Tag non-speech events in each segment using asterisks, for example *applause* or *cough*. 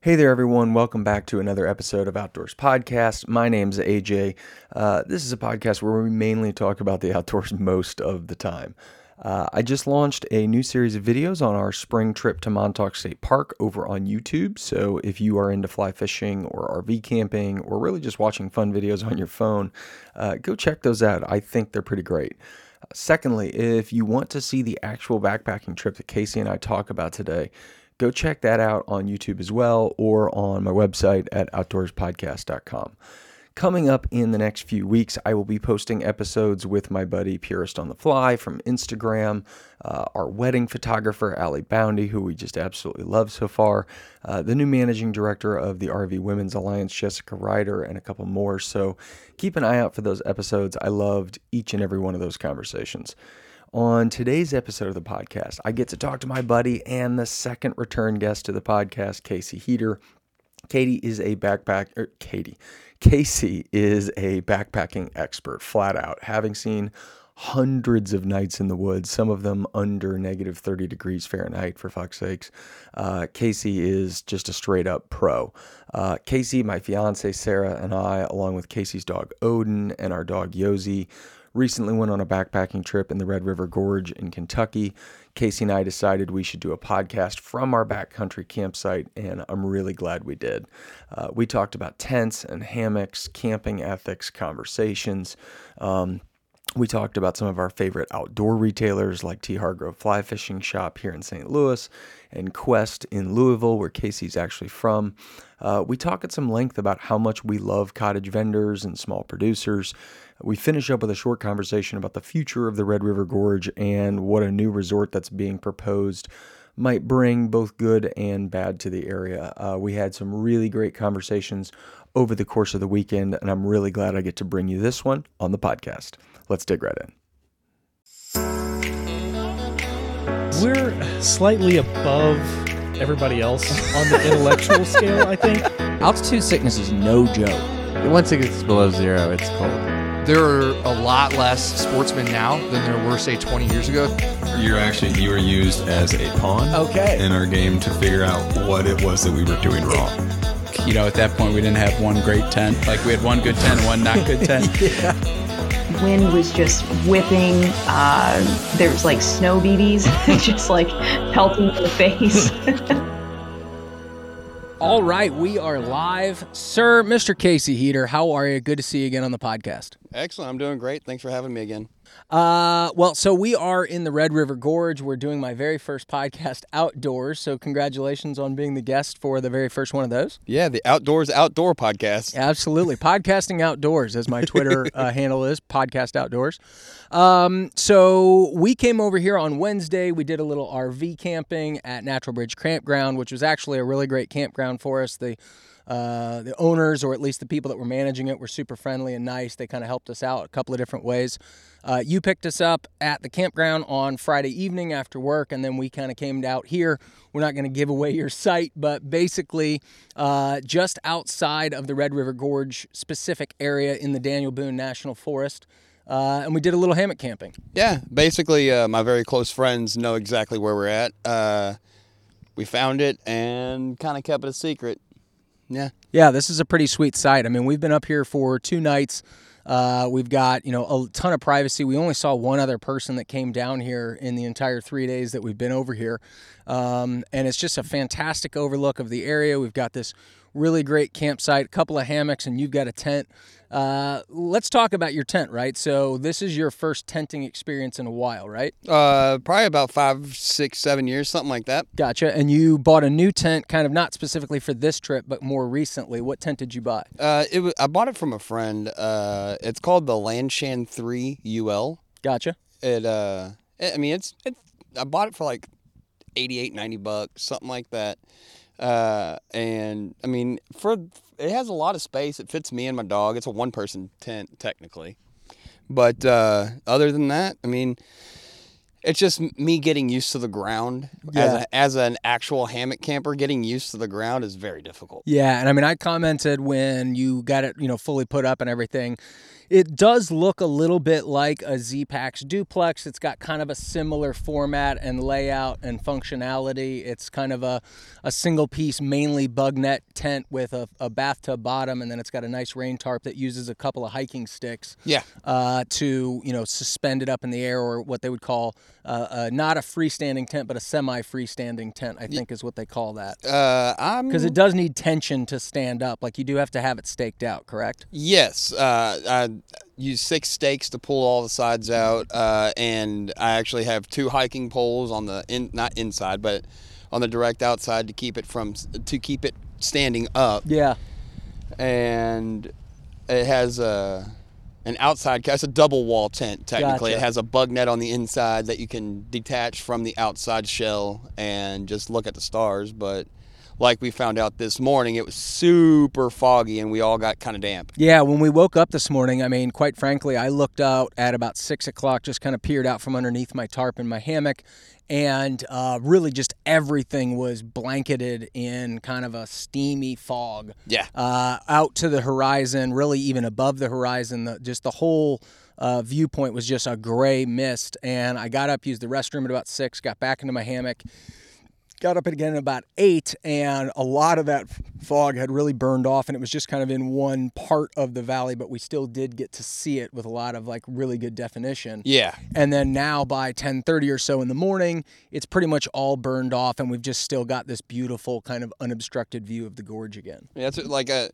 Hey there, everyone. Welcome back to another episode of Outdoors Podcast. My name's AJ. Uh, this is a podcast where we mainly talk about the *laughs* outdoors most of the time. Uh, I just launched a new series of videos on our spring trip to Montauk State Park over on YouTube. So if you are into fly fishing or RV camping or really just watching fun videos on your phone, uh, go check those out. I think they're pretty great. Secondly, if you want to see the actual backpacking trip that Casey and I talk about today, go check that out on YouTube as well or on my website at outdoorspodcast.com. Coming up in the next few weeks, I will be posting episodes with my buddy Purist on the Fly from Instagram, uh, our wedding photographer, Ali Boundy, who we just absolutely love so far, uh, the new managing director of the RV Women's Alliance, Jessica Ryder, and a couple more. So keep an eye out for those episodes. I loved each and every one of those conversations. On today's episode of the podcast, I get to talk to my buddy and the second return guest to the podcast, Casey Heater. Katie is a backpack, er, Katie. Casey is a backpacking expert, flat out, having seen hundreds of nights in the woods, some of them under negative 30 degrees Fahrenheit, for fuck's sakes. Uh, Casey is just a straight up pro. Uh, Casey, my fiance Sarah, and I, along with Casey's dog Odin and our dog Yosi, recently went on a backpacking trip in the Red River Gorge in Kentucky. Casey and I decided we should do a podcast from our backcountry campsite, and I'm really glad we did. Uh, we talked about tents and hammocks, camping ethics, conversations. Um, we talked about some of our favorite outdoor retailers like T. Hargrove Fly Fishing Shop here in St. Louis and Quest in Louisville, where Casey's actually from. Uh, we talk at some length about how much we love cottage vendors and small producers. We finish up with a short conversation about the future of the Red River Gorge and what a new resort that's being proposed might bring both good and bad to the area. Uh, we had some really great conversations over the course of the weekend, and I'm really glad I get to bring you this one on the podcast. Let's dig right in. We're slightly above everybody else on the intellectual *laughs* scale, I think. Altitude sickness is no joke. Once it gets below zero, it's cold. There are a lot less sportsmen now than there were, say, 20 years ago. You're actually you were used as a pawn Okay. in our game to figure out what it was that we were doing wrong. you know, at that point, we didn't have one great tent. Like we had one good tent and one not good tent. *laughs* wind was just whipping. Uh, there was like snow BBs *laughs* just like pelting in the face. *laughs* All right, we are live. Sir, Mr. Casey Heater, how are you? Good to see you again on the podcast. Excellent. I'm doing great. Thanks for having me again. Uh, well, so we are in the Red River Gorge. We're doing my very first podcast *laughs* outdoors. So, congratulations on being the guest for the very first one of those. Yeah, the Outdoors Outdoor podcast. Absolutely. *laughs* Podcasting Outdoors, as my Twitter *laughs* uh, handle is, Podcast Outdoors. Um, so we came over here on Wednesday. We did a little RV camping at Natural Bridge Campground, which was actually a really great campground for us. The uh, the owners, or at least the people that were managing it, were super friendly and nice. They kind of helped us out a couple of different ways. Uh, you picked us up at the campground on Friday evening after work, and then we kind of came out here. We're not going to give away your site, but basically, uh, just outside of the Red River Gorge specific area in the Daniel Boone National Forest. Uh, and we did a little hammock camping. Yeah, basically, uh, my very close friends know exactly where we're at. Uh, we found it and kind of kept it a secret. Yeah. Yeah, this is a pretty sweet site. I mean, we've been up here for two nights. Uh, we've got you know a ton of privacy. We only saw one other person that came down here in the entire three days that we've been over here, um, and it's just a fantastic overlook of the area. We've got this really great campsite, a couple of hammocks, and you've got a tent. Uh, let's talk about your tent, right? So this is your first tenting experience in a while, right? Uh, probably about five, six, seven years, something like that. Gotcha. And you bought a new tent, kind of not specifically for this trip, but more recently. What tent did you buy? Uh, it was, I bought it from a friend. Uh, it's called the Lanshan 3 UL. Gotcha. It, uh, I mean, it's, it, I bought it for like 88, 90 bucks, something like that. Uh, and I mean, for it has a lot of space. It fits me and my dog. It's a one person tent technically, but uh, other than that, I mean, it's just me getting used to the ground. As, Yeah. a, as an actual hammock camper, getting used to the ground is very difficult. Yeah, and I mean, I commented when you got it, you know, fully put up and everything. It does look a little bit like a Zpacks duplex. It's got kind of a similar format and layout and functionality. It's kind of a, a single piece, mainly bug net tent with a, a bathtub bottom, and then it's got a nice rain tarp that uses a couple of hiking sticks Yeah. uh, to you know suspend it up in the air, or what they would call uh, uh, not a freestanding tent, but a semi-freestanding tent. I think is what they call that Uh, because it does need tension to stand up. Like you do have to have it staked out, correct? Yes, uh, I use six stakes to pull all the sides out, uh, and I actually have two hiking poles on the in, not inside, but on the direct outside to keep it from to keep it standing up, Yeah. and it has a an outside. It's a double wall tent. Technically, Gotcha. it has a bug net on the inside that you can detach from the outside shell and just look at the stars, but. Like we found out this morning, it was super foggy and we all got kind of damp. Yeah, when we woke up this morning, I mean, quite frankly, I looked out at about six o'clock, just kind of peered out from underneath my tarp in my hammock, and uh, really just everything was blanketed in kind of a steamy fog. Yeah. Uh, out to the horizon, really even above the horizon, the, just the whole. Uh, viewpoint was just a gray mist, and I got up, used the restroom at about six, got back into my hammock, got up again at about eight, and a lot of that fog had really burned off, and it was just kind of in one part of the valley, but we still did get to see it with a lot of like really good definition. Yeah. And then now by 10:30 or so in the morning, it's pretty much all burned off, and we've just still got this beautiful kind of unobstructed view of the gorge again. Yeah, it's like a,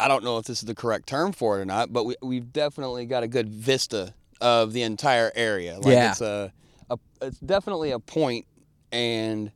I don't know if this is the correct term for it or not, but we, we've definitely got a good vista of the entire area. Like Yeah. It's a, a, it's definitely a point, and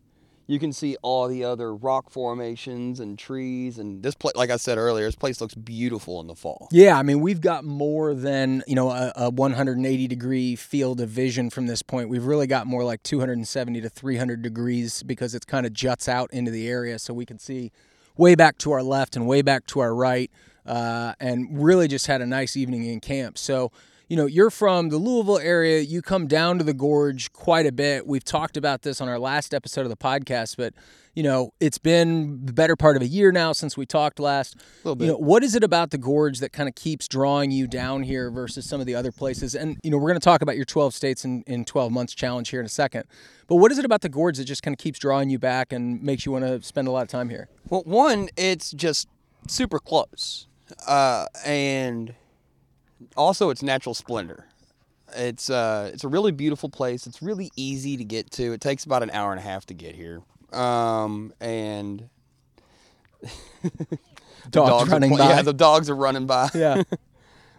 you can see all the other rock formations and trees. And this place, like I said earlier, this place looks beautiful in the fall. Yeah, I mean, we've got more than, you know, a, a 180 degree field of vision from this point. We've really got more like 270 to 300 degrees because it's kind of juts out into the area so we can see way back to our left and way back to our right uh, and really just had a nice evening in camp. So, you know, you're from the Louisville area, you come down to the gorge quite a bit. We've talked about this on our last episode of the podcast, but, you know, it's been the better part of a year now since we talked last. little bit. You know, what is it about the gorge that kind of keeps drawing you down here versus some of the other places? And, you know, we're going to talk about your 12 states in, in 12 months challenge here in a second. But what is it about the gorge that just kind of keeps drawing you back and makes you want to spend a lot of time here? Well, one, it's just super close, uh, and also it's natural splendor. It's uh, it's a really beautiful place. It's really easy to get to. It takes about an hour and a half to get here, um, and *laughs* Dogs are running pl- by. Yeah, the dogs are running by. Yeah. *laughs*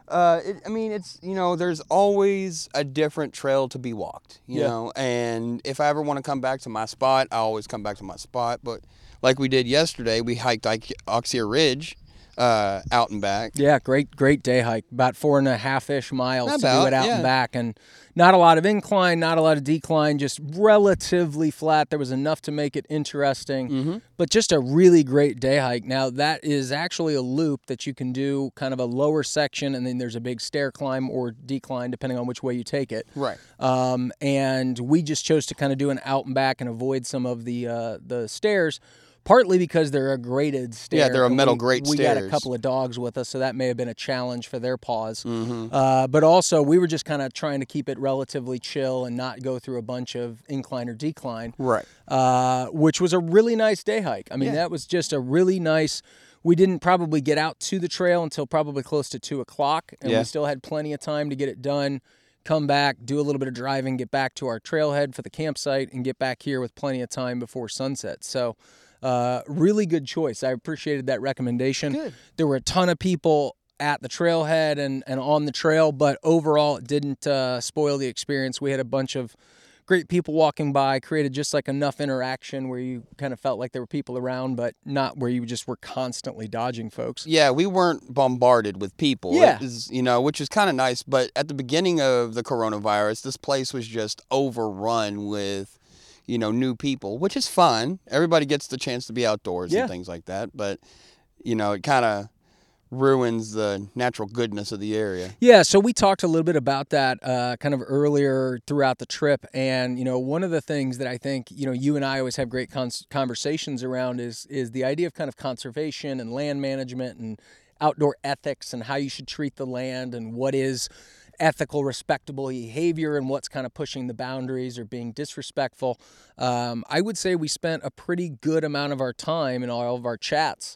Uh, it, I mean, it's you know, there's always a different trail to be walked, you Yeah. know. And if I ever want to come back to my spot, I always come back to my spot. But like we did yesterday, we hiked Ike- Auxier Ridge, uh, out and back. Yeah, great, great day hike. About four and a half ish miles to do it out yeah. and back, and not a lot of incline, not a lot of decline, just relatively flat. There was enough to make it interesting, Mm-hmm. but just a really great day hike. Now that is actually a loop that you can do, kind of a lower section, and then there's a big stair climb or decline depending on which way you take it. Right. Um, and we just chose to kind of do an out and back and avoid some of the uh, the stairs. Partly because they're a graded stair. Yeah, they're a metal we, grate We got a couple of dogs with us, so that may have been a challenge for their paws. Mm-hmm. Uh, but also, we were just kind of trying to keep it relatively chill and not go through a bunch of incline or decline, Right. uh, which was a really nice day hike. I mean, Yeah. that was just a really nice. We didn't probably get out to the trail until probably close to two o'clock, and Yeah. we still had plenty of time to get it done. Come back, do a little bit of driving, get back to our trailhead for the campsite, and get back here with plenty of time before sunset. So, uh, really good choice. I appreciated that recommendation. Good. There were a ton of people at the trailhead and, and on the trail, but overall, it didn't uh, spoil the experience. We had a bunch of great people walking by, created just like enough interaction where you kind of felt like there were people around, but not where you just were constantly dodging folks. Yeah, we weren't bombarded with people. Yeah. It is, you know, which is kind of nice. But at the beginning of the coronavirus, this place was just overrun with, you know, new people, which is fun. Everybody gets the chance to be outdoors Yeah. and things like that. But, you know, it kind of ruins the natural goodness of the area. Yeah, so we talked a little bit about that uh, kind of earlier throughout the trip, and you know, one of the things that I think you know you and I always have great cons- conversations around is is the idea of kind of conservation and land management and outdoor ethics and how you should treat the land and what is ethical, respectable behavior and what's kind of pushing the boundaries or being disrespectful. Um, I would say we spent a pretty good amount of our time in all of our chats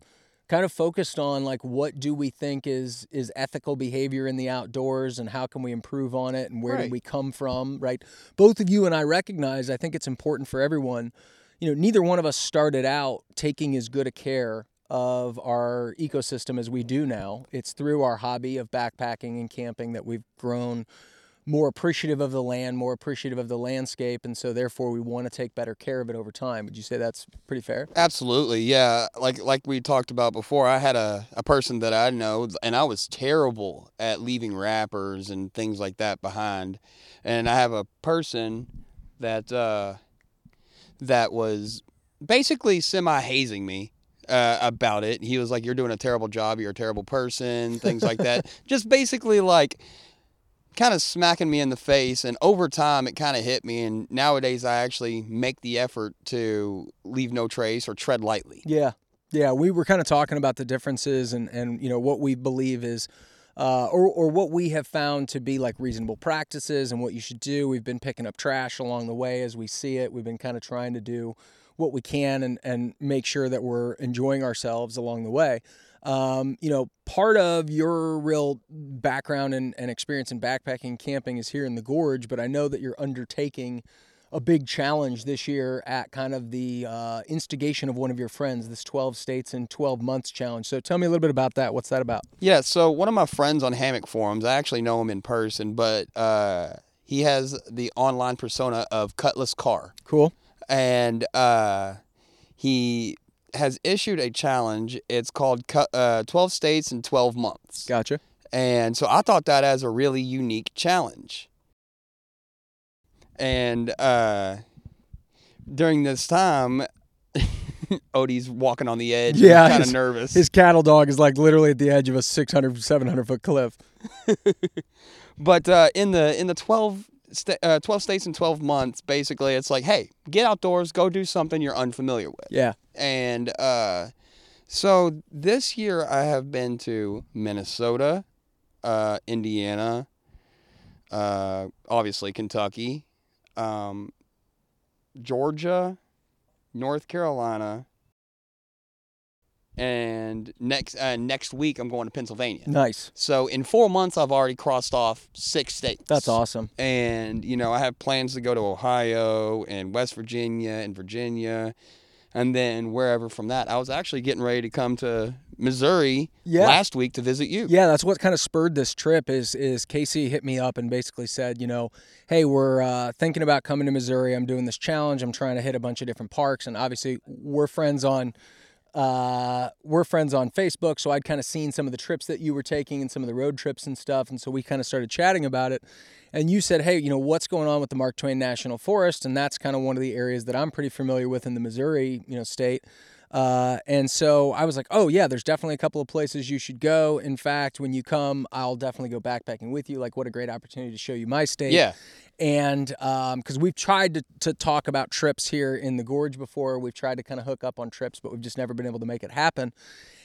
kind of focused on like what do we think is is ethical behavior in the outdoors and how can we improve on it and where Right. did we come from right both of you and i recognize i think it's important for everyone you know neither one of us started out taking as good a care of our ecosystem as we do now it's through our hobby of backpacking and camping that we've grown more appreciative of the land more appreciative of the landscape and so therefore we want to take better care of it over time would you say that's pretty fair Absolutely, yeah. Like like we talked about before, I had a, a person that I know, and I was terrible at leaving wrappers and things like that behind. And I have a person that uh, that was basically semi hazing me uh, about it. He was like, "You're doing a terrible job. You're a terrible person." Things like that. *laughs* Just basically like kind of smacking me in the face and over time it kind of hit me and nowadays i actually make the effort to leave no trace or tread lightly Yeah, yeah. We were kind of talking about the differences and and you know what we believe is. Uh, or, or what we have found to be like reasonable practices and what you should do. We've been picking up trash along the way as we see it. We've been kind of trying to do what we can and, and make sure that we're enjoying ourselves along the way. Um, you know, part of your real background and, and experience in backpacking and camping is here in the gorge, but I know that you're undertaking a big challenge this year at kind of the uh, instigation of one of your friends, this 12 states in 12 months challenge. So tell me a little bit about that. What's that about? yeah so one of my friends on hammock forums i actually know him in person but uh, he has the online persona of cutlass car Cool. And uh, he has issued a challenge it's called uh, 12 states in 12 months Gotcha. And so I thought that as a really unique challenge. And uh, during this time, *laughs* Odie's walking on the edge, Yeah, kind of nervous. His cattle dog is like literally at the edge of a 600, 700 foot cliff. *laughs* but uh, in the in the 12, sta- uh, 12 states in 12 months, basically, it's like, hey, get outdoors, go do something you're unfamiliar with. Yeah. And uh, so this year I have been to Minnesota, uh, Indiana, uh, obviously Kentucky, um, Georgia, North Carolina, and next uh, next week I'm going to Pennsylvania. Nice. So in four months I've already crossed off six states. That's awesome. And you know I have plans to go to Ohio and West Virginia and Virginia, and then wherever from that. I was actually getting ready to come to Missouri Yeah. last week to visit you. Yeah, that's what kind of spurred this trip. Is is Casey hit me up and basically said, you know, hey, we're uh, thinking about coming to Missouri. I'm doing this challenge. I'm trying to hit a bunch of different parks, and obviously we're friends on. Uh, we're friends on Facebook, so I'd kind of seen some of the trips that you were taking and some of the road trips and stuff, and so we kind of started chatting about it. And you said, hey, you know, what's going on with the Mark Twain National Forest? And that's kind of one of the areas that I'm pretty familiar with in the Missouri, you know, state. Uh, and so I was like, oh, yeah, there's definitely a couple of places you should go. In fact, when you come, I'll definitely go backpacking with you. Like, what a great opportunity to show you my state. Yeah. And because we've tried to, to talk about trips here in the gorge before, we've tried to kind of hook up on trips, but we've just never been able to make it happen.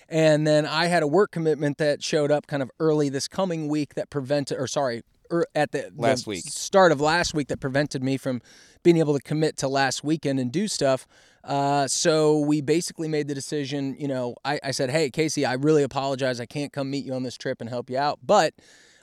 And then I had a work commitment that showed up kind of early this coming week that prevented, or sorry, er, at the, the Last week. start of last week that prevented me from being able to commit to last weekend and do stuff. Uh, so we basically made the decision. You know, I, I said, "Hey, Casey, I really apologize. I can't come meet you on this trip and help you out, but."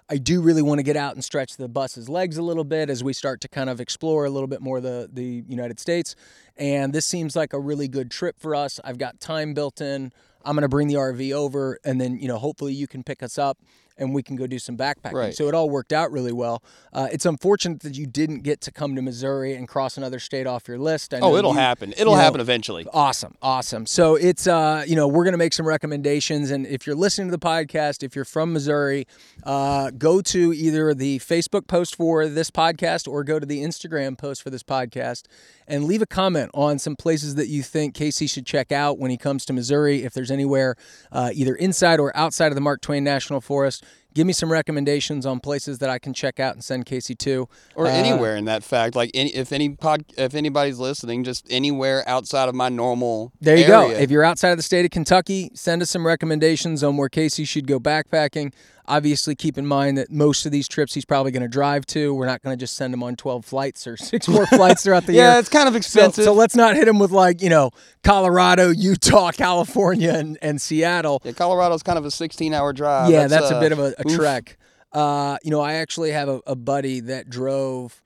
I do really want to get out and stretch the bus's legs a little bit as we start to kind of explore a little bit more the the United States. And this seems like a really good trip for us. I've got time built in. I'm going to bring the RV over and then, you know, hopefully you can pick us up and we can go do some backpacking. Right. So it all worked out really well. Uh, it's unfortunate that you didn't get to come to Missouri and cross another state off your list. I Oh, it'll you- happen. It'll you know, happen eventually. Awesome, awesome. So it's uh, you know, we're gonna make some recommendations, and if you're listening to the podcast, if you're from Missouri, uh, go to either the Facebook post for this podcast or go to the Instagram post for this podcast, and leave a comment on some places that you think Casey should check out when he comes to Missouri. If there's anywhere, uh, either inside or outside of the Mark Twain National Forest. Give me some recommendations on places that I can check out and send Casey to. or Uh, anywhere in that fact. Like any, if any pod, if anybody's listening, just anywhere outside of my normal. There you go. If you're outside of the state of Kentucky, send us some recommendations on where Casey should go backpacking. Obviously, keep in mind that most of these trips he's probably going to drive to. We're not going to just send him on 12 flights or *laughs* six more *laughs* flights throughout the yeah, year. Yeah, it's kind of expensive. so let's not hit him with like, you know, Colorado, Utah, *laughs* California, and, and Seattle. yeah, Colorado's kind of a 16-hour drive. yeah, that's, a uh, bit of a, a oof. trek. Uh, you know, I actually have a, a buddy that drove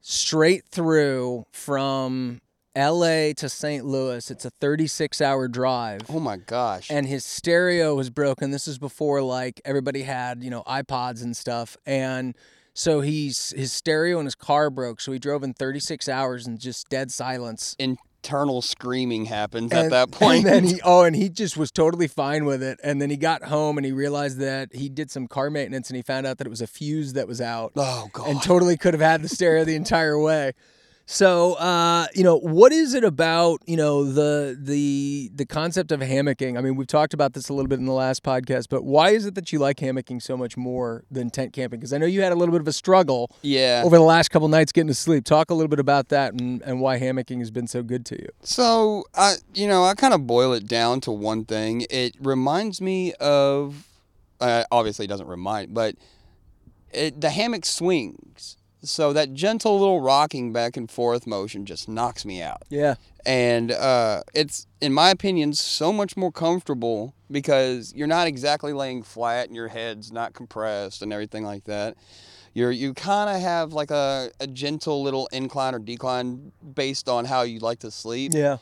straight through from LA to St. Louis. It's a 36 hour drive. Oh my gosh. And his stereo was broken. This is before like everybody had, you know, iPods and stuff. And so he's his stereo in his car broke. So he drove in 36 hours in just dead silence. Internal screaming happens And- at that point. *laughs* And then he oh, and he just was totally fine with it. And then he got home and he realized that he did some car maintenance and he found out that it was a fuse that was out. oh god. and totally could have had the stereo the entire way. So, uh, you know, what is it about, you know, the the the concept of hammocking? I mean, we've talked about this a little bit in the last podcast, but why is it that you like hammocking so much more than tent camping? Because I know you had a little bit of a struggle yeah. over the last couple nights getting to sleep. Talk a little bit about that and, and why hammocking has been so good to you. So I, you know, I kind of boil it down to one thing. It reminds me of, uh, obviously, it doesn't remind, but it, the hammock swings. So that gentle little rocking back and forth motion just knocks me out. Yeah. And uh, it's, in my opinion, so much more comfortable because you're not exactly laying flat and your head's not compressed and everything like that. You're, you kind of have like a, a gentle little incline or decline based on how you like to sleep. Yeah.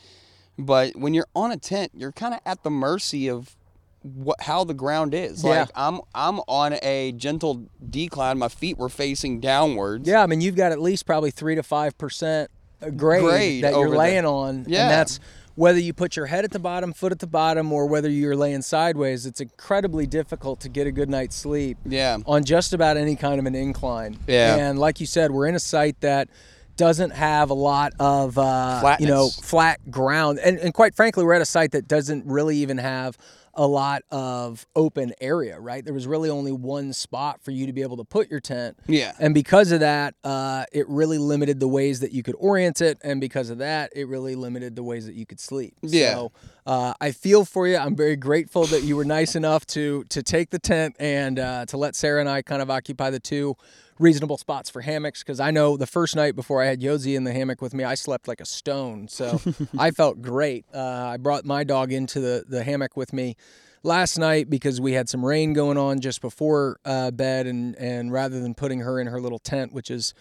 But when you're on a tent, you're kind of at the mercy of what how the ground is. Yeah. Like I'm I'm on a gentle decline. My feet were facing downwards. Yeah, I mean, you've got at least probably three to five percent grade, Grade that you're over the- laying on, Yeah. and that's whether you put your head at the bottom, foot at the bottom, or whether you're laying sideways. It's incredibly difficult to get a good night's sleep Yeah. on just about any kind of an incline. Yeah. and like you said, we're in a site that doesn't have a lot of uh, you know flat ground, and, and quite frankly, we're at a site that doesn't really even have a lot of open area. Right, there was really only one spot for you to be able to put your tent. Yeah. And because of that, uh, it really limited the ways that you could orient it. And because of that, it really limited the ways that you could sleep. Yeah. So uh, I feel for you. I'm very grateful that you were nice enough to to take the tent and uh, to let Sarah and I kind of occupy the two reasonable spots for hammocks because I know the first night before I had Yosi in the hammock with me, I slept like a stone. So *laughs* I felt great. Uh, I brought my dog into the, the hammock with me last night because we had some rain going on just before uh, bed, and and rather than putting her in her little tent, which is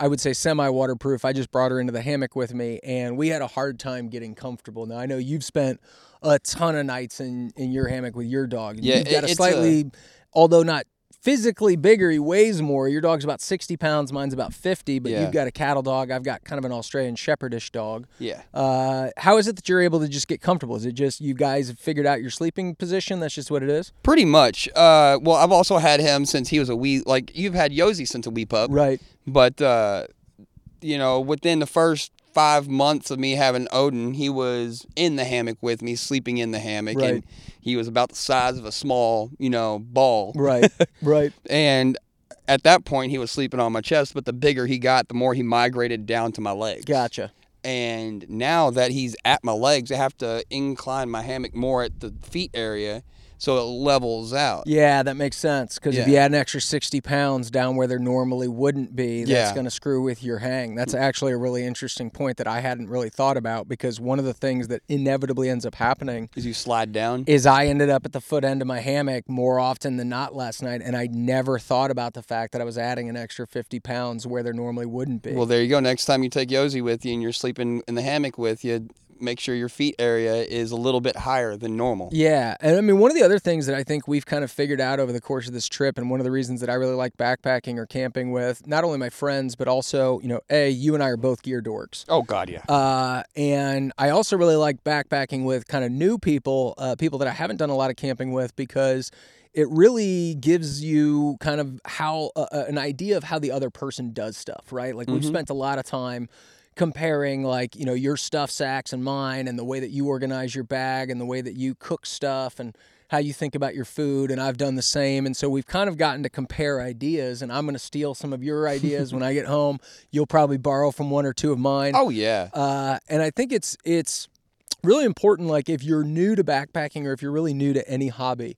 I would say semi waterproof, I just brought her into the hammock with me, and we had a hard time getting comfortable. Now I know you've spent a ton of nights in in your hammock with your dog. Yeah, you've got it- a slightly, although not physically bigger, he weighs more. Your dog's about sixty pounds, mine's about fifty, but Yeah. you've got a cattle dog. I've got kind of an Australian Shepherdish dog. Yeah. Uh, how is it that you're able to just get comfortable? Is it just you guys have figured out your sleeping position? That's just what it is, Pretty much. Uh, well, I've also had him since he was a wee. Like you've had Yosi since a wee pup. right? But uh, you know, within the first five months of me having Odin, he was in the hammock with me, sleeping in the hammock, Right. and he was about the size of a small, you know, ball. Right, *laughs* right. And at that point, he was sleeping on my chest. But the bigger he got, the more he migrated down to my legs. Gotcha. And now that he's at my legs, I have to incline my hammock more at the feet area so it levels out. Yeah, that makes sense. Because if you add an extra 60 pounds down where there normally wouldn't be, that's Yeah. going to screw with your hang. That's actually a really interesting point that I hadn't really thought about because one of the things that inevitably ends up happening As you slide down. is I ended up at the foot end of my hammock more often than not last night, and I never thought about the fact that I was adding an extra 50 pounds where there normally wouldn't be. Well, there you go. Next time you take Yosi with you and you're sleeping in the hammock with you, make sure your feet area is a little bit higher than normal. Yeah, and I mean one of the other things that I think we've kind of figured out over the course of this trip, and one of the reasons that I really like backpacking or camping with not only my friends but also you know, a you and I are both gear dorks, Oh God, yeah. uh, and I also really like backpacking with kind of new people, uh, people that I haven't done a lot of camping with because it really gives you kind of how uh, uh, an idea of how the other person does stuff, right? Like we've spent a lot of time comparing like you know your stuff sacks and mine and the way that you organize your bag and the way that you cook stuff and how you think about your food and I've done the same and so we've kind of gotten to compare ideas and I'm going to steal some of your ideas when I get home *laughs* you'll probably borrow from one or two of mine Oh yeah. uh, and I think it's it's really important. Like if you're new to backpacking or if you're really new to any hobby,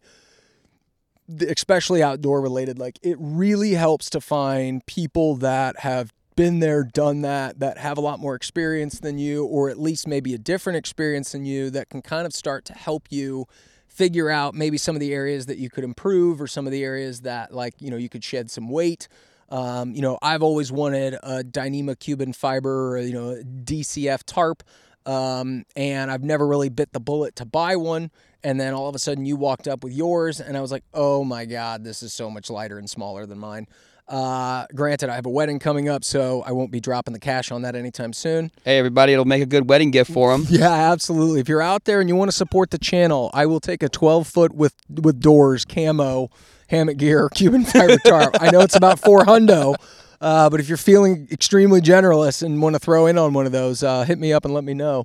especially outdoor related, like it really helps to find people that have been there, done that, that have a lot more experience than you, or at least maybe a different experience than you, that can kind of start to help you figure out maybe some of the areas that you could improve or some of the areas that like you know you could shed some weight. Um, you know i've always wanted a dyneema cuban fiber or, you know dcf tarp um, and i've never really bit the bullet to buy one. And then all of a sudden you walked up with yours and i was like oh my god this is so much lighter and smaller than mine uh, granted i have a wedding coming up so i won't be dropping the cash on that anytime soon Hey everybody, it'll make a good wedding gift for them. yeah, absolutely. If you're out there and you want to support the channel, I will take a 12 foot with with doors camo hammock gear *laughs* Cuban fiber tarp. I know it's about four hundo, uh, but if you're feeling extremely generous and want to throw in on one of those, uh, hit me up and let me know.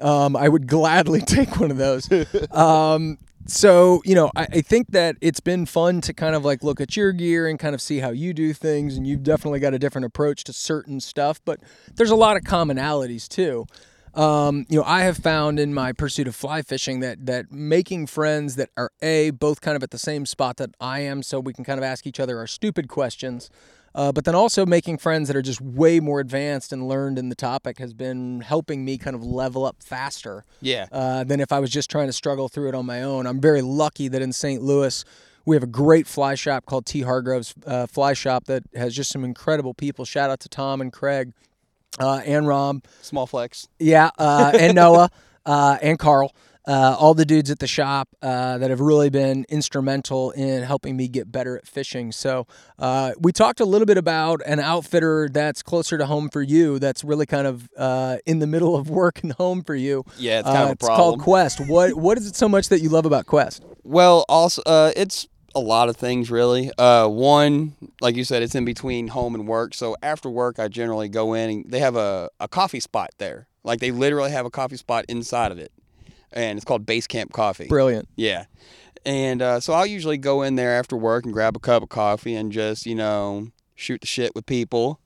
Um, I would gladly *laughs* take one of those. *laughs* Um, so you know, I, I think that it's been fun to kind of like look at your gear and kind of see how you do things, and you've definitely got a different approach to certain stuff. But there's a lot of commonalities too. Um, you know, I have found in my pursuit of fly fishing that that making friends that are a both kind of at the same spot that I am, so we can kind of ask each other our stupid questions. Uh, but then also making friends that are just way more advanced and learned in the topic has been helping me kind of level up faster Yeah. uh, than if I was just trying to struggle through it on my own. I'm very lucky that in St. Louis we have a great fly shop called T Hargrove's uh, Fly Shop that has just some incredible people. Shout out to Tom and Craig uh, and Rob. Small flex. Yeah, uh, and Noah *laughs* uh, and Carl, uh, all the dudes at the shop uh, that have really been instrumental in helping me get better at fishing. So uh, we talked a little bit about an outfitter that's closer to home for you. That's really kind of uh, in the middle of work and home for you. Yeah, it's kind of a it's problem. It's called Quest. What What is it so much that you love about Quest? Well, also, uh, it's a lot of things really. Uh, one, like you said, it's in between home and work. So after work, I generally go in and they have a, a coffee spot there. Like they literally have a coffee spot inside of it, and it's called Base Camp Coffee. Brilliant. Yeah. And uh, so I'll usually go in there after work and grab a cup of coffee and just, you know, shoot the shit with people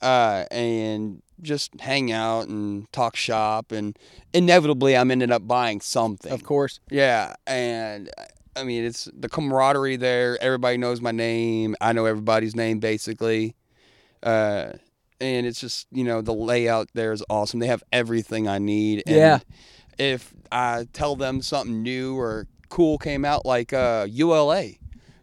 uh, and just hang out and talk shop. And inevitably, I'm ended up buying something. Of course. Yeah. And I mean, it's the camaraderie there. Everybody knows my name. I know everybody's name basically. Uh, and it's just, you know, the layout there is awesome. They have everything I need. And Yeah. If I tell them something new or cool came out, like uh, ULA,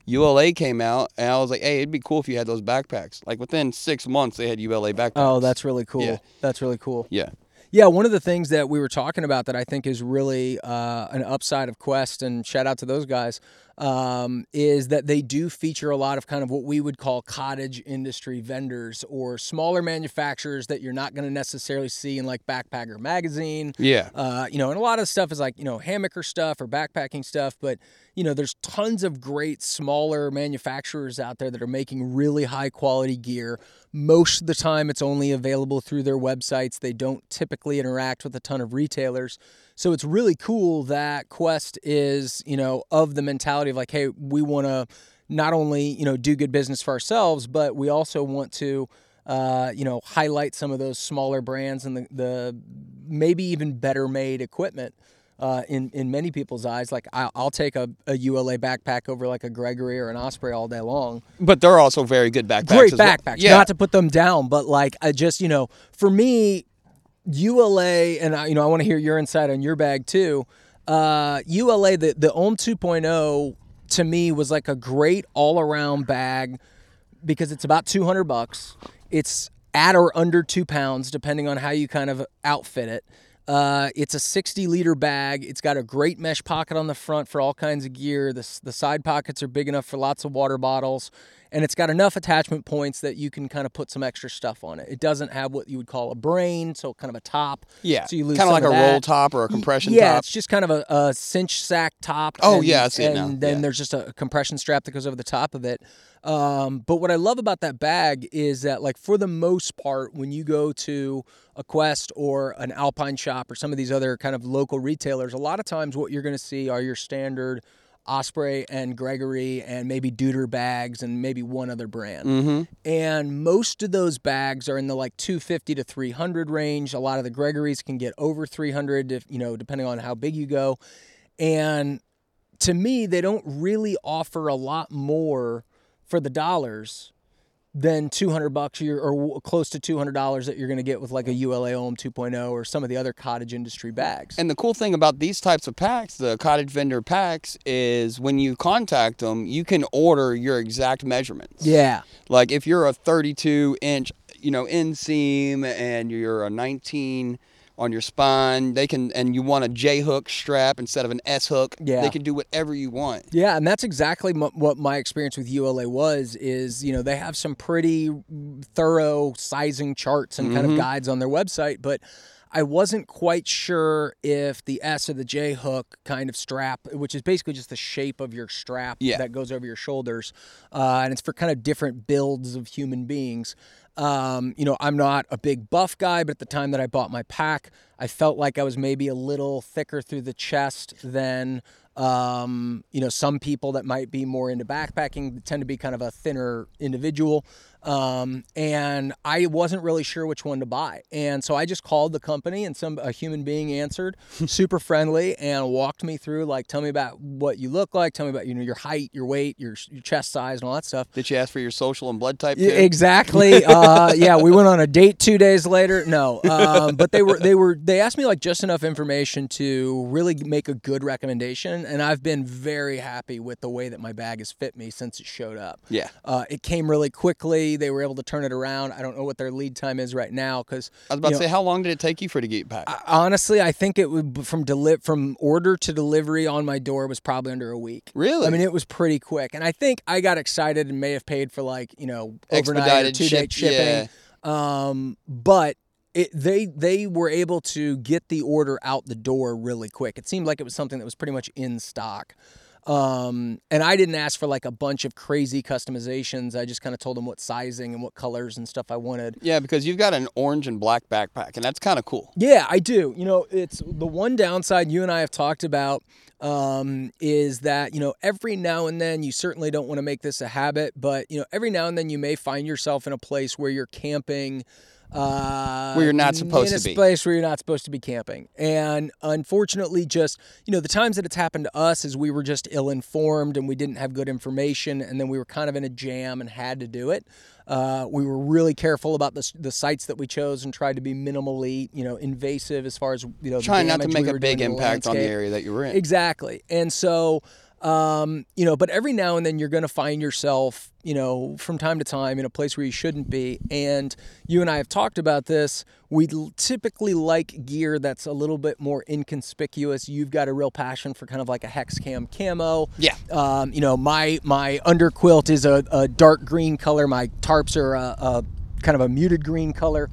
ULA came out, and I was like, hey, it'd be cool if you had those backpacks. Like within six months, they had ULA backpacks. Oh, that's really cool. Yeah. That's really cool. Yeah. Yeah, one of the things that we were talking about that I think is really uh, an upside of Quest, and shout out to those guys, um, is that they do feature a lot of kind of what we would call cottage industry vendors or smaller manufacturers that you're not going to necessarily see in like Backpacker Magazine. Yeah. Uh, you know, and a lot of stuff is like, you know, hammocker stuff or backpacking stuff, but, you know, there's tons of great smaller manufacturers out there that are making really high quality gear. Most of the time, it's only available through their websites. They don't typically interact with a ton of retailers. So it's really cool that Quest is, you know, of the mentality of like, hey, we want to not only, you know, do good business for ourselves, but we also want to, uh, you know, highlight some of those smaller brands and the, the maybe even better made equipment. Uh, in in many people's eyes, like I'll, I'll take a, a ULA backpack over like a Gregory or an Osprey all day long. But they're also very good backpacks. Great as well. backpacks, Yeah. not to put them down, but like I just you know, for me, ULA, and I, you know, I want to hear your insight on your bag too. Uh, ULA, the the Ohm 2.0 to me was like a great all around bag because it's about 200 bucks. It's at or under two pounds, depending on how you kind of outfit it. Uh, it's a 60 liter bag. It's got a great mesh pocket on the front for all kinds of gear. The, the side pockets are big enough for lots of water bottles. And it's got enough attachment points that you can kind of put some extra stuff on it. It doesn't have what you would call a brain, so kind of a top. Yeah. So you lose kind of like a that. roll top or a compression yeah, top. it's just kind of a, a cinch sack top. Oh, and- yeah, I see it and now. then Yeah. there's just a compression strap that goes over the top of it. Um, but what I love about that bag is that, like, for the most part, when you go to a Quest or an Alpine shop or some of these other kind of local retailers, a lot of times what you're going to see are your standard Osprey and Gregory and maybe Deuter bags and maybe one other brand. Mm-hmm. And most of those bags are in the like 250 to 300 range. A lot of the Gregories can get over 300 if, you know, depending on how big you go. And to me, they don't really offer a lot more for the dollars than 200 bucks or, or close to $200 that you're going to get with like a ULA Ohm 2.0 or some of the other cottage industry bags. And the cool thing about these types of packs, the cottage vendor packs, is when you contact them, you can order your exact measurements. yeah. Like if you're a 32 inch, you know, inseam and you're a 19 on your spine, they can, and you want a J hook strap instead of an S hook. Yeah. They can do whatever you want. Yeah, and that's exactly m- what my experience with ULA was. Is you know they have some pretty thorough sizing charts and kind of mm-hmm. guides on their website, but I wasn't quite sure if the S or the J hook kind of strap, which is basically just the shape of your strap Yeah. that goes over your shoulders, uh, and it's for kind of different builds of human beings. Um, you know, I'm not a big buff guy, but at the time that I bought my pack, I felt like I was maybe a little thicker through the chest than um, you know some people that might be more into backpacking tend to be kind of a thinner individual. Um, and I wasn't really sure which one to buy, and so I just called the company, and some a human being answered, *laughs* super friendly, and walked me through like, tell me about what you look like, tell me about you know your height, your weight, your, your chest size, and all that stuff. Did you ask for your social and blood type? Too? exactly. *laughs* uh, yeah, we went on a date two days later. No, um, but they were they were they asked me like just enough information to really make a good recommendation, and I've been very happy with the way that my bag has fit me since it showed up. Yeah. Uh, it came really quickly. They were able to turn it around. I don't know what their lead time is right now because I was about to say, how long did it take you for it to get packed? honestly, I think it would from deli- from order to delivery on my door was probably under a week. Really? I mean, it was pretty quick, and I think I got excited and may have paid for like you know overnight or two day ship- shipping. Um, but it, they they were able to get the order out the door really quick. It seemed like it was something that was pretty much in stock. Um, and I didn't ask for like a bunch of crazy customizations. I just kind of told them what sizing and what colors and stuff I wanted. yeah, because you've got an orange and black backpack, and that's kind of cool. Yeah, I do. You know, it's the one downside you and I have talked about um, is that, you know, every now and then you certainly don't want to make this a habit, but, you know, every now and then you may find yourself in a place where you're camping. Uh, Where you're not supposed to be in to a be. place where you're not supposed to be camping. And unfortunately, just, you know, the times that it's happened to us is we were just ill informed and we didn't have good information. And then we were kind of in a jam and had to do it. Uh, we were really careful about the, the sites that we chose and tried to be minimally, you know, invasive as far as you know. Trying not to make we a big to impact on the area that you were in. Exactly. And so, um, you know, but every now and then you're going to find yourself, you know, from time to time in a place where you shouldn't be. And you and I have talked about this. We typically like gear that's a little bit more inconspicuous. You've got a real passion for kind of like a hex cam camo. Yeah. Um, you know, my my underquilt is a, a dark green color. My tarps are a, a kind of a muted green color.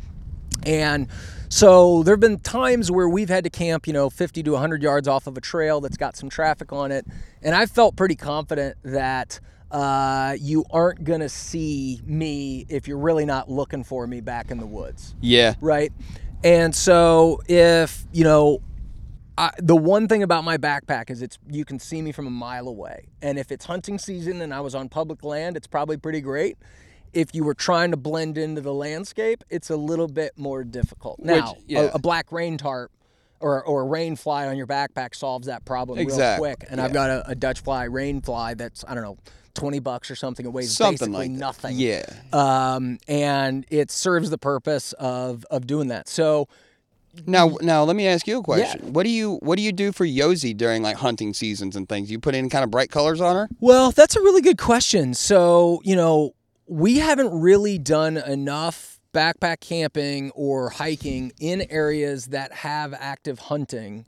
And so there have been times where we've had to camp, you know, 50 to 100 yards off of a trail that's got some traffic on it. And I felt pretty confident that uh, you aren't going to see me if you're really not looking for me back in the woods Yeah. right? And so if you know, I, the one thing about my backpack is it's you can see me from a mile away, and if it's hunting season and I was on public land, it's probably pretty great. If you were trying to blend into the landscape, it's a little bit more difficult. Now, a- yeah. a, black rain tarp. Or, or a rain fly on your backpack solves that problem Exactly, real quick. And I've got a, a Dutch fly rain fly that's I don't know, twenty bucks or something. It weighs Something basically like nothing Yeah. um, and it serves the purpose of of doing that. So Now, now let me ask you a question. What do you what do you do for Yosi during like hunting seasons and things? You put in kind of bright colors on her? Well, that's a really good question. So, you know, we haven't really done enough backpack camping or hiking in areas that have active hunting.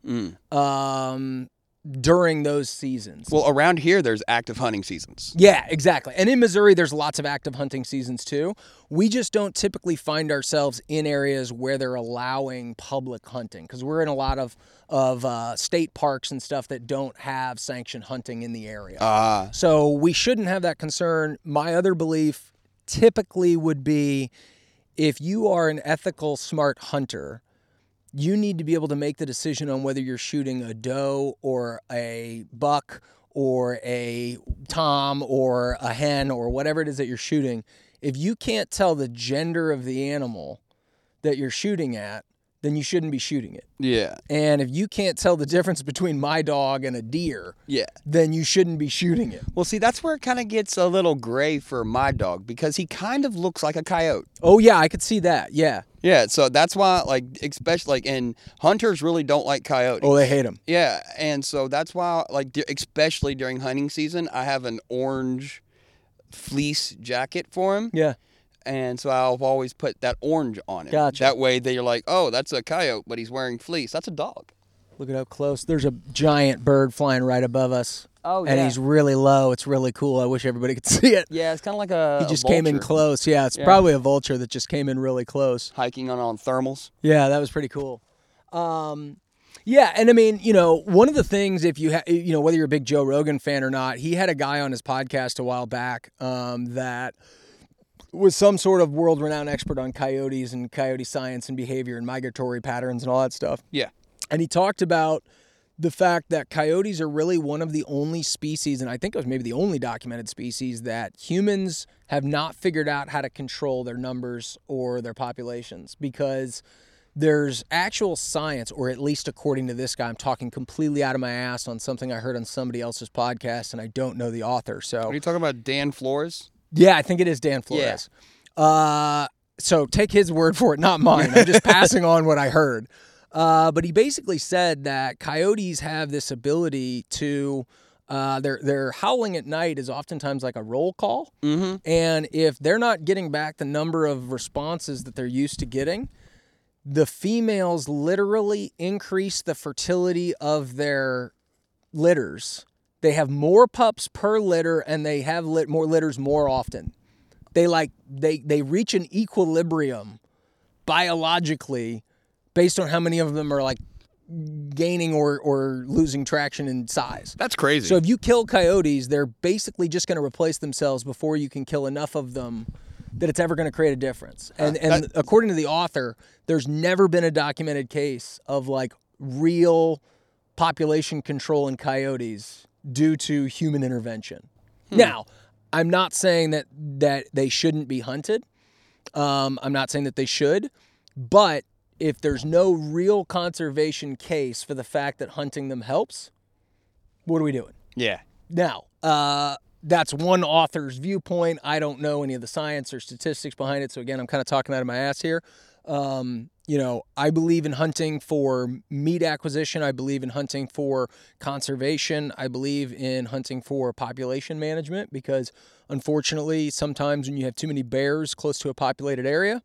Um, during those seasons. Well, around here, there's active hunting seasons. Yeah, exactly. And in Missouri, there's lots of active hunting seasons too. We just don't typically find ourselves in areas where they're allowing public hunting because we're in a lot of of uh, state parks and stuff that don't have sanctioned hunting in the area. Ah, So we shouldn't have that concern. My other belief typically would be if you are an ethical, smart hunter, you need to be able to make the decision on whether you're shooting a doe or a buck or a tom or a hen or whatever it is that you're shooting. If you can't tell the gender of the animal that you're shooting at, then you shouldn't be shooting it. yeah, And if you can't tell the difference between my dog and a deer, yeah. then you shouldn't be shooting it. Well, see, that's where it kind of gets a little gray for my dog because he kind of looks like a coyote. Oh yeah, I could see that. Yeah. Yeah, so that's why, like, especially like, and hunters really don't like coyotes. Oh, they hate them. Yeah, and so that's why, like, especially during hunting season, I have an orange fleece jacket for him, Yeah. And so I'll always put that orange on it. Gotcha. That way, they're like, "Oh, that's a coyote, but he's wearing fleece. That's a dog." Look at how close. There's a giant bird flying right above us. Oh, yeah. And he's really low. It's really cool. I wish everybody could *laughs* see it. Yeah, it's kind of like a. He a just came in close. Yeah, it's Yeah. probably a vulture that just came in really close. hiking on on thermals. Yeah, that was pretty cool. Um, yeah, and I mean, you know, one of the things, if you ha- you know, whether you're a big Joe Rogan fan or not, he had a guy on his podcast a while back um, that was some sort of world-renowned expert on coyotes and coyote science and behavior and migratory patterns and all that stuff. Yeah. And he talked about the fact that coyotes are really one of the only species, and I think it was maybe the only documented species that humans have not figured out how to control their numbers or their populations because there's actual science, or at least according to this guy, I'm talking completely out of my ass on something I heard on somebody else's podcast, and I don't know the author. So Are you talking about Dan Flores? Yeah, I think it is Dan Flores. Uh, so take his word for it, not mine. I'm just *laughs* passing on what I heard. Uh, but he basically said that coyotes have this ability to. Uh, their their howling at night is oftentimes like a roll call, Mm-hmm. and if they're not getting back the number of responses that they're used to getting, the females literally increase the fertility of their litters. They have more pups per litter, and they have lit more litters more often. They like they they reach an equilibrium biologically based on how many of them are like gaining or or losing traction in size. That's crazy. So if you kill coyotes, they're basically just going to replace themselves before you can kill enough of them that it's ever going to create a difference. Uh, and and that- according to the author, there's never been a documented case of like real population control in coyotes due to human intervention. Now, I'm not saying that that they shouldn't be hunted. Um, I'm not saying that they should, but if there's no real conservation case for the fact that hunting them helps, what are we doing? Yeah. Now, uh, that's one author's viewpoint. I don't know any of the science or statistics behind it. So, again, I'm kind of talking out of my ass here. Um, you know, I believe in hunting for meat acquisition. I believe in hunting for conservation. I believe in hunting for population management because, unfortunately, sometimes when you have too many bears close to a populated area,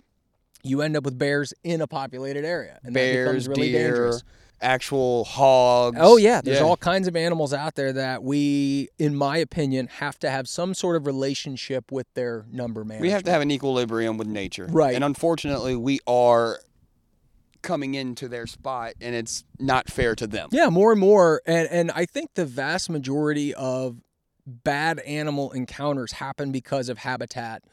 you end up with bears in a populated area. And that Bears, becomes really deer, dangerous. actual hogs. Oh yeah, there's all kinds of animals out there that we, in my opinion, have to have some sort of relationship with their number management. We have to have an equilibrium with nature. Right. And unfortunately, we are coming into their spot and it's not fair to them. Yeah, more and more, and and I think the vast majority of bad animal encounters happen because of habitat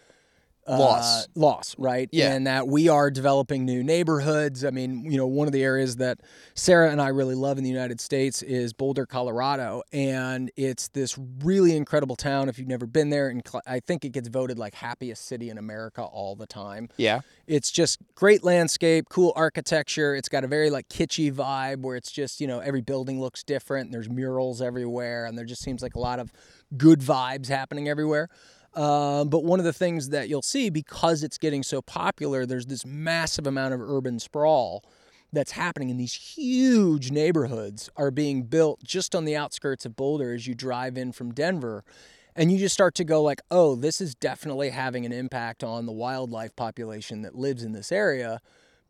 uh, Loss. loss, right? Yeah. and that we are developing new neighborhoods. I mean, you know, one of the areas that Sarah and I really love in the United States is Boulder, Colorado, and it's this really incredible town. If you've never been there, and I think it gets voted like happiest city in America all the time. Yeah. It's just great landscape, cool architecture. It's got a very like kitschy vibe where it's just, you know, every building looks different and there's murals everywhere and there just seems like a lot of good vibes happening everywhere. Um, but one of the things that you'll see because it's getting so popular, there's this massive amount of urban sprawl that's happening in these huge neighborhoods are being built just on the outskirts of Boulder as you drive in from Denver and you just start to go like oh this is definitely having an impact on the wildlife population that lives in this area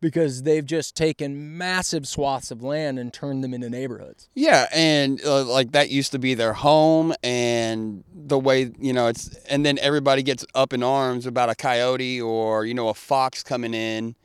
because they've just taken massive swaths of land and turned them into neighborhoods. Yeah, and uh, like that used to be their home, and the way you know it's, and then everybody gets up in arms about a coyote or you know a fox coming in,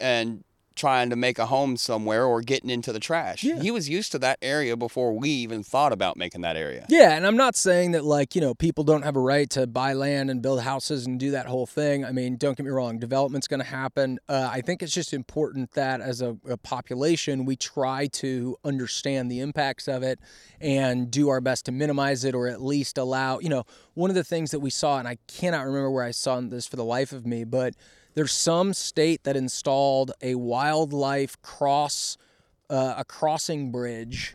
and trying to make a home somewhere or getting into the trash. Yeah. He was used to that area before we even thought about making that area. Yeah, and I'm not saying that like, you know, people don't have a right to buy land and build houses and do that whole thing. I mean, don't get me wrong, development's going to happen. Uh, I think it's just important that as a, a population, we try to understand the impacts of it and do our best to minimize it or at least allow, you know, one of the things that we saw, and I cannot remember where I saw this for the life of me, but there's some state that installed a wildlife cross, uh, a crossing bridge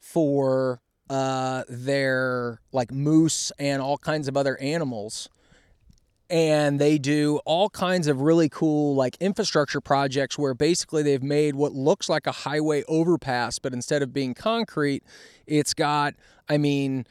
for uh, their like moose and all kinds of other animals. And they do all kinds of really cool like infrastructure projects where basically they've made what looks like a highway overpass, but instead of being concrete, it's got, I mean,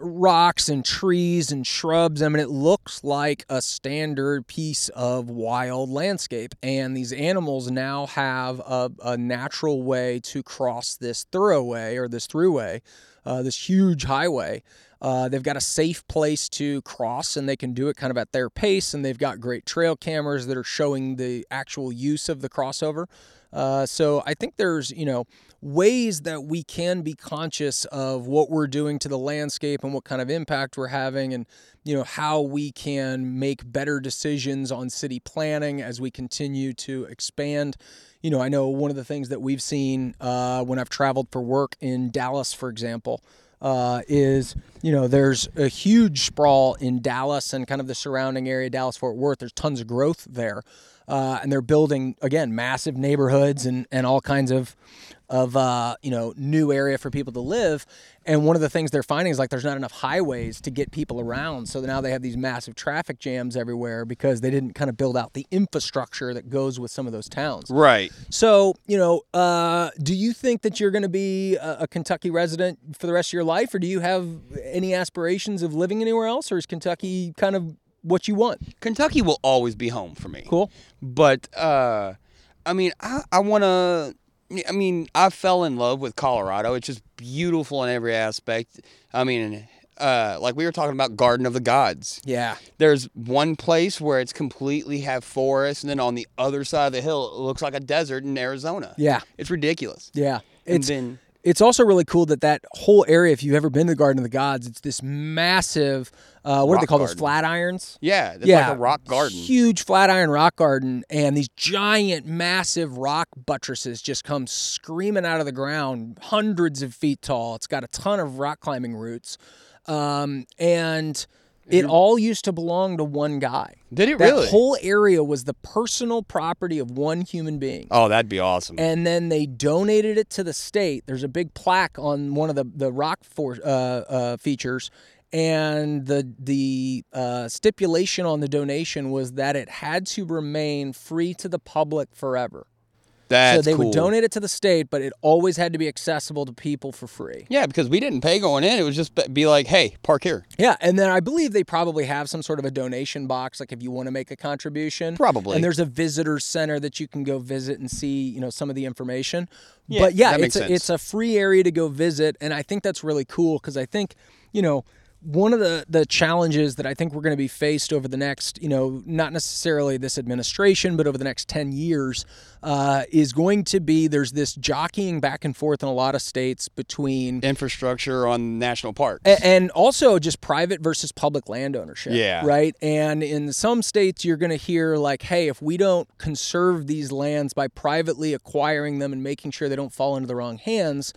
rocks and trees and shrubs. I mean, it looks like a standard piece of wild landscape. And these animals now have a, a natural way to cross this thoroughway or this throughway, uh, this huge highway. Uh, they've got a safe place to cross and they can do it kind of at their pace. And they've got great trail cameras that are showing the actual use of the crossover. Uh, so I think there's, you know, ways that we can be conscious of what we're doing to the landscape and what kind of impact we're having and, you know, how we can make better decisions on city planning as we continue to expand. You know, I know one of the things that we've seen uh, when I've traveled for work in Dallas, for example, uh, is you know there's a huge sprawl in Dallas and kind of the surrounding area, Dallas Fort Worth. There's tons of growth there, uh, and they're building again massive neighborhoods and and all kinds of of uh, you know new area for people to live. And one of the things they're finding is like there's not enough highways to get people around. So now they have these massive traffic jams everywhere because they didn't kind of build out the infrastructure that goes with some of those towns. Right. So, you know, uh, do you think that you're going to be a, a Kentucky resident for the rest of your life, or do you have any aspirations of living anywhere else, or is Kentucky kind of what you want? Kentucky will always be home for me. Cool. But uh, I mean, I, I want to. I mean, I fell in love with Colorado. It's just beautiful in every aspect. I mean, uh, like we were talking about Garden of the Gods. Yeah. There's one place where it's completely have forest, and then on the other side of the hill, it looks like a desert in Arizona. Yeah. It's ridiculous. Yeah. And It's then it's also really cool that that whole area, if you've ever been to the Garden of the Gods, it's this massive. Uh, what do they Rock call those flat irons? yeah, it's yeah, like a rock garden. Huge flat iron rock garden, and these giant, massive rock buttresses just come screaming out of the ground, hundreds of feet tall. It's got a ton of rock climbing routes, um, and it all used to belong to one guy. Did it That really? whole area was the personal property of one human being. oh, that'd be awesome. And then they donated it to the state. There's a big plaque on one of the the rock for, uh, uh, features, and the the uh, stipulation on the donation was that it had to remain free to the public forever. That's so they cool. would donate it to the state, but it always had to be accessible to people for free. Yeah, because we didn't pay going in. It was just be like, hey, park here. Yeah, and then I believe they probably have some sort of a donation box, like if you want to make a contribution. Probably. And there's a visitor center that you can go visit and see, you know, some of the information. Yeah, but yeah, it's a, sense. it's a free area to go visit, and I think that's really cool because I think, you know. One of the, the challenges that I think we're going to be faced over the next, you know, not necessarily this administration, but over the next 10 years, uh, is going to be there's this jockeying back and forth in a lot of states between Infrastructure on national parks. a- and also just private versus public land ownership. Yeah. Right. And in some states, you're going to hear like, hey, if we don't conserve these lands by privately acquiring them and making sure they don't fall into the wrong hands,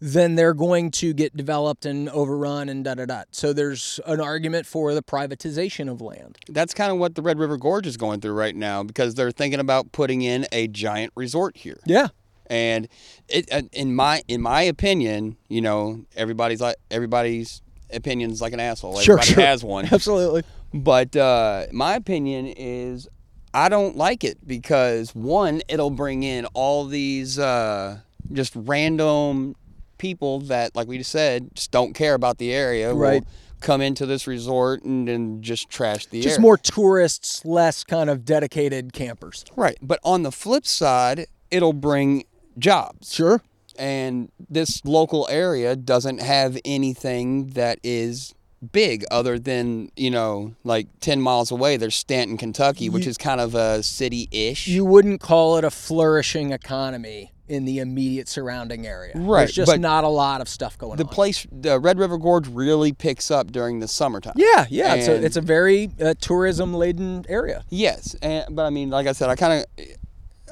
then they're going to get developed and overrun and da da da. So there's an argument for the privatization of land. That's kind of what the Red River Gorge is going through right now because they're thinking about putting in a giant resort here. Yeah. And it, uh, in my in my opinion, you know, everybody's like everybody's opinion's like an asshole. Sure, Everybody sure. has one. *laughs* Absolutely. But uh, my opinion is I don't like it because one, it'll bring in all these uh, just random people that, like we just said, just don't care about the area. will Right. come into this resort and then just trash the Just area. more tourists, less kind of dedicated campers. right. But on the flip side, it'll bring jobs. Sure. and this local area doesn't have anything that is big other than you know like 10 miles away there's stanton kentucky which is kind of a city-ish You wouldn't call it a flourishing economy in the immediate surrounding area. Right, There's just not a lot of stuff going the on. The place the red river gorge really picks up during the summertime yeah, yeah. It's a, it's a very uh, tourism laden area. yes and, but i mean like i said i kind of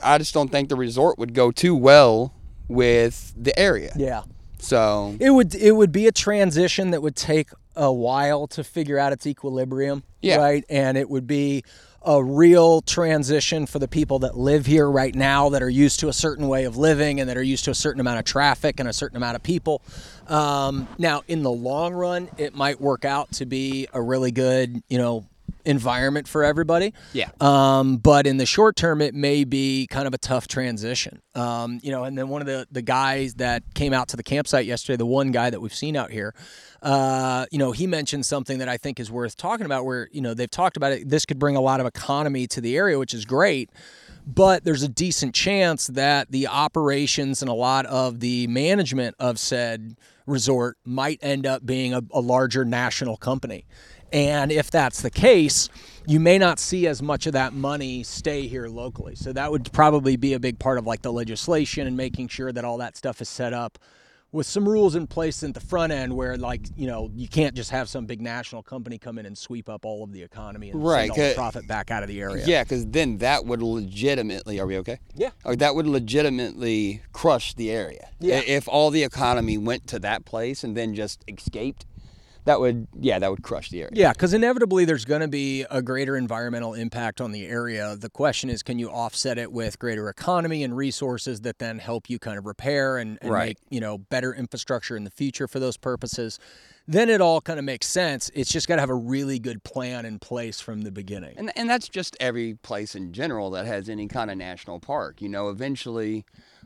i just don't think the resort would go too well with the area Yeah. so It would it would be a transition that would take a while to figure out its equilibrium, Yeah. right? And it would be a real transition for the people that live here right now that are used to a certain way of living and that are used to a certain amount of traffic and a certain amount of people. Um, now, in the long run, it might work out to be a really good, you know, environment for everybody. Yeah. Um, but in the short term, it may be kind of a tough transition. Um, you know, and then one of the, the guys that came out to the campsite yesterday, the one guy that we've seen out here, uh, you know, he mentioned something that I think is worth talking about where, you know, they've talked about it. This could bring a lot of economy to the area, which is great. But there's a decent chance that the operations and a lot of the management of said resort might end up being a, a larger national company. And if that's the case, you may not see as much of that money stay here locally. So that would probably be a big part of like the legislation and making sure that all that stuff is set up with some rules in place at the front end where like, you know, you can't just have some big national company come in and sweep up all of the economy and Right, send all the profit back out of the area. Yeah, because then that would legitimately. Are we okay? Yeah. Or that would legitimately crush the area. Yeah. If all the economy went to that place and then just escaped, that would yeah that would crush the area. Yeah, because inevitably there's going to be a greater environmental impact on the area. The question is, can you offset it with greater economy and resources that then help you kind of repair and, and Right. make you know better infrastructure in the future for those purposes? Then it all kind of makes sense. It's just got to have a really good plan in place from the beginning. And and that's just every place in general that has any kind of national park. You know, eventually,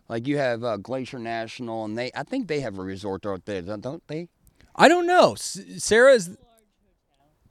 like you have uh, Glacier National, and they I think they have a resort out there, don't don't they? I don't know. S- Sarah's. There's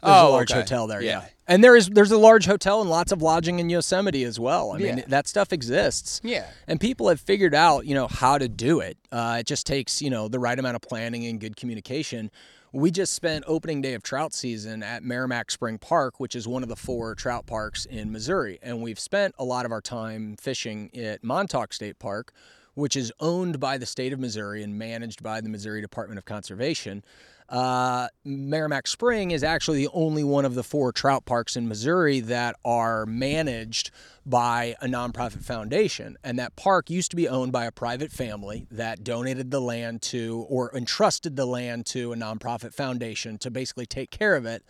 Oh, a large okay. hotel there, yeah. Yeah. And there is there's a large hotel and lots of lodging in Yosemite as well. I mean, Yeah. that stuff exists. Yeah. And people have figured out, you know, how to do it. Uh, it just takes, you know, the right amount of planning and good communication. We just spent opening day of trout season at Maramec Spring Park, which is one of the four trout parks in Missouri. And we've spent a lot of our time fishing at Montauk State Park, which is owned by the state of Missouri and managed by the Missouri Department of Conservation. Uh, Maramec Spring is actually the only one of the four trout parks in Missouri that are managed by a nonprofit foundation. And that park used to be owned by a private family that donated the land to or entrusted the land to a nonprofit foundation to basically take care of it.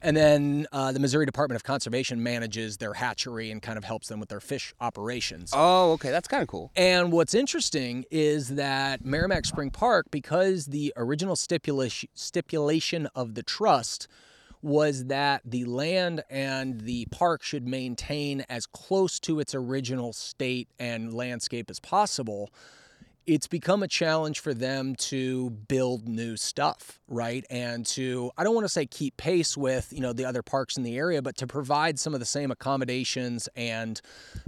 And then uh, the Missouri Department of Conservation manages their hatchery and kind of helps them with their fish operations. Oh, okay, that's kind of cool. And what's interesting is that Maramec Spring Park, because the original stipulation stipulation of the trust was that the land and the park should maintain as close to its original state and landscape as possible. It's become a challenge for them to build new stuff, right? And to I don't want to say keep pace with, you know, the other parks in the area, but to provide some of the same accommodations and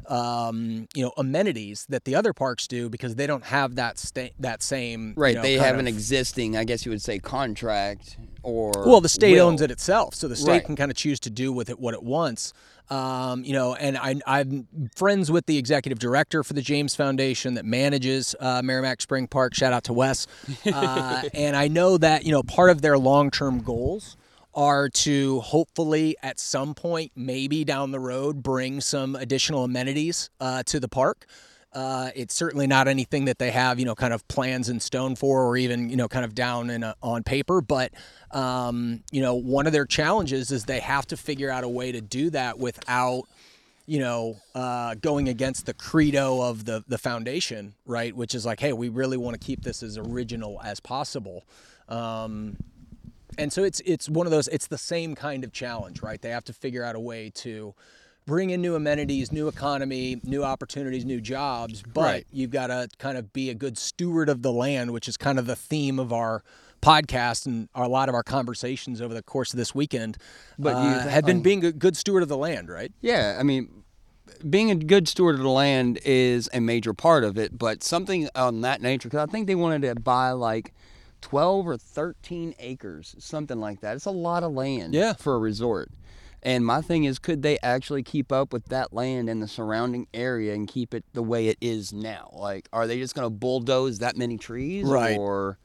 um, you know, amenities that the other parks do because they don't have that sta- that same you Right, know, they have an existing, I guess you would say, contract or well, the state will. owns it itself, so the state Right. can kind of choose to do with it what it wants. Um, you know, and I, I'm friends with the executive director for the James Foundation that manages uh, Maramec Spring Park. Shout out to Wes. Uh, *laughs* and I know that you know part of their long-term goals are to hopefully at some point, maybe down the road, bring some additional amenities uh, to the park. Uh, it's certainly not anything that they have, you know, kind of plans in stone for, or even, you know, kind of down in a, on paper. But, um, you know, one of their challenges is they have to figure out a way to do that without, you know, uh, going against the credo of the the foundation, right? Which is like, hey, we really want to keep this as original as possible. Um, and so it's it's one of those. It's the same kind of challenge, right? They have to figure out a way to bring in new amenities, new economy, new opportunities, new jobs. But Right. you've got to kind of be a good steward of the land, which is kind of the theme of our podcast and a lot of our conversations over the course of this weekend But uh, you- have been um, being a good steward of the land, right? Yeah, I mean, being a good steward of the land is a major part of it, but something on that nature, because I think they wanted to buy like 12 or 13 acres, something like that. It's a lot of land Yeah. for a resort. And my thing is, could they actually keep up with that land and the surrounding area and keep it the way it is now? Like, are they just going to bulldoze that many trees? Right. Or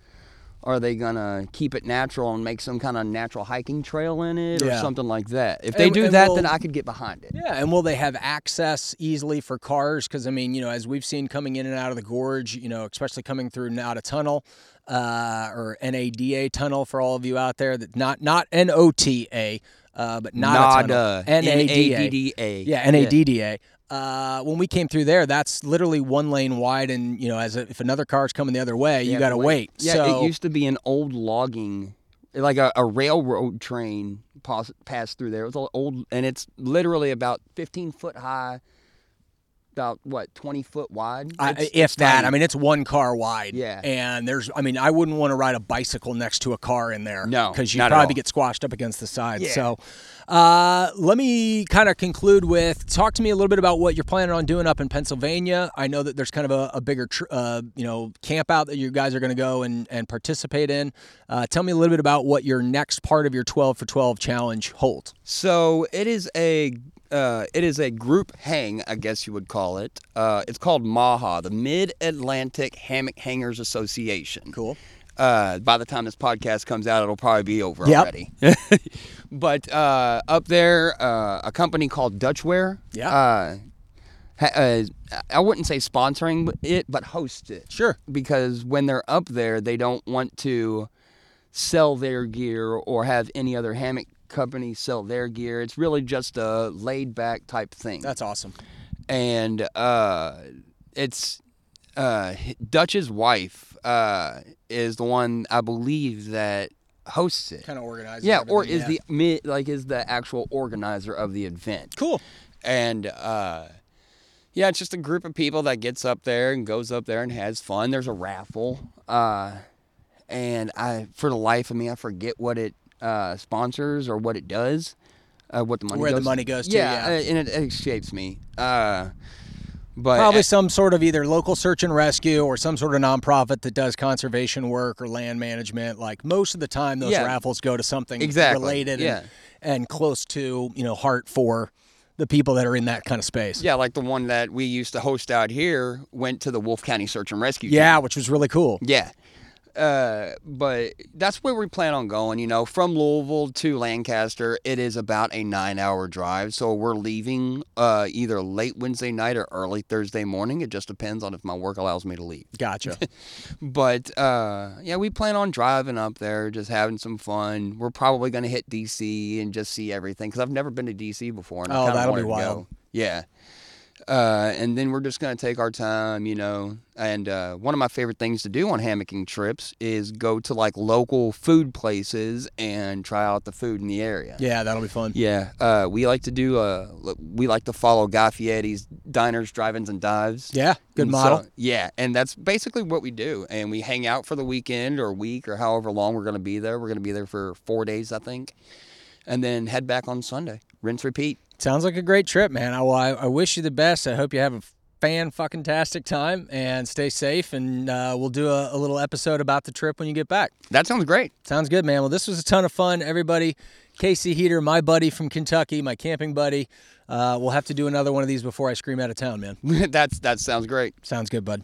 are they going to keep it natural and make some kind of natural hiking trail in it or something like that? If they And- do and that, we'll- then I could get behind it. Yeah, and will they have access easily for cars? Because I mean, you know, as we've seen coming in and out of the gorge, you know, especially coming through Nada Tunnel uh, or NADA Tunnel for all of you out there that not not N O T A, uh, but Nada Nada. N-A-D-D-A. Yeah, N A D D A. Uh, when we came through there, that's literally one lane wide, and you know, as a, if another car's coming the other way, you have got to to wait. Yeah, so, it used to be an old logging, like a, a railroad train pass, passed through there. It was old, and it's literally about 15 foot high, about what 20 foot wide. I, It's- if it's that, tiny. I mean, it's one car wide. Yeah. And there's, I mean, I wouldn't want to ride a bicycle next to a car in there. No, Because you probably get squashed up against the side. Yeah. So, uh, let me kind of conclude with talk to me a little bit about what you're planning on doing up in Pennsylvania. I know that there's kind of a, a bigger, tr- uh, you know, camp out that you guys are going to go and, and participate in. Uh, tell me a little bit about what your next part of your 12 for 12 challenge holds. So it is a uh, it is a group hang, I guess you would call it. Uh, it's called MAHA, the Mid Atlantic Hammock Hangers Association. Cool. Uh, by the time this podcast comes out, it'll probably be over Yep. already. *laughs* but uh, up there, uh, a company called Dutchware. Yeah. Uh, ha- uh, I wouldn't say sponsoring it, but host it. Sure. Because when they're up there, they don't want to sell their gear or have any other hammock company sell their gear. It's really just a laid back type thing That's awesome. and uh, it's uh, Dutch's wife uh, is the one I believe that hosts it. Kind of organized. Yeah, or is the like is the actual organizer of the event. cool. And uh, yeah, it's just a group of people that gets up there and goes up there and has fun. There's a raffle, uh, and I for the life of me I forget what it uh, sponsors or what it does. Uh, what the money Where the goes money goes to, Yeah, yeah. uh, and it, it escapes me. Uh, but Probably some sort of either local search and rescue or some sort of nonprofit that does conservation work or land management. Like most of the time, those Yeah. raffles go to something Exactly, related yeah. and, and close to you know heart for the people that are in that kind of space. Yeah, like the one that we used to host out here went to the Wolfe County Search and Rescue. Team. Yeah, which was really cool. Yeah. Uh, but that's where we plan on going. You know, from Louisville to Lancaster, it is about a nine-hour drive. So we're leaving uh, either late Wednesday night or early Thursday morning. It just depends on if my work allows me to leave. Gotcha. *laughs* But uh, yeah, we plan on driving up there, just having some fun. We're probably going to hit DC and just see everything because I've never been to DC before. And Oh, kinda that'll be wild. Go. Yeah. Uh, and then we're just going to take our time, you know. And uh, one of my favorite things to do on hammocking trips is go to like local food places and try out the food in the area. yeah, that'll be fun. Yeah, uh, we like to do. Uh, we like to follow Guy Fieri's diners, drive-ins, and dives. Yeah, good And so- model. yeah, and that's basically what we do. And we hang out for the weekend or week or however long we're going to be there. We're going to be there for four days, I think, and then head back on Sunday. Rinse, repeat. Sounds like a great trip, man. I, well, I, I wish you the best. I hope you have a fan fucking tastic time and stay safe. And uh, we'll do a, a little episode about the trip when you get back. That sounds great. Sounds good, man. Well, this was a ton of fun, everybody. Casey Heater, my buddy from Kentucky, my camping buddy. Uh, we'll have to do another one of these before I scream out of town, man. *laughs* that's that sounds great. Sounds good, bud.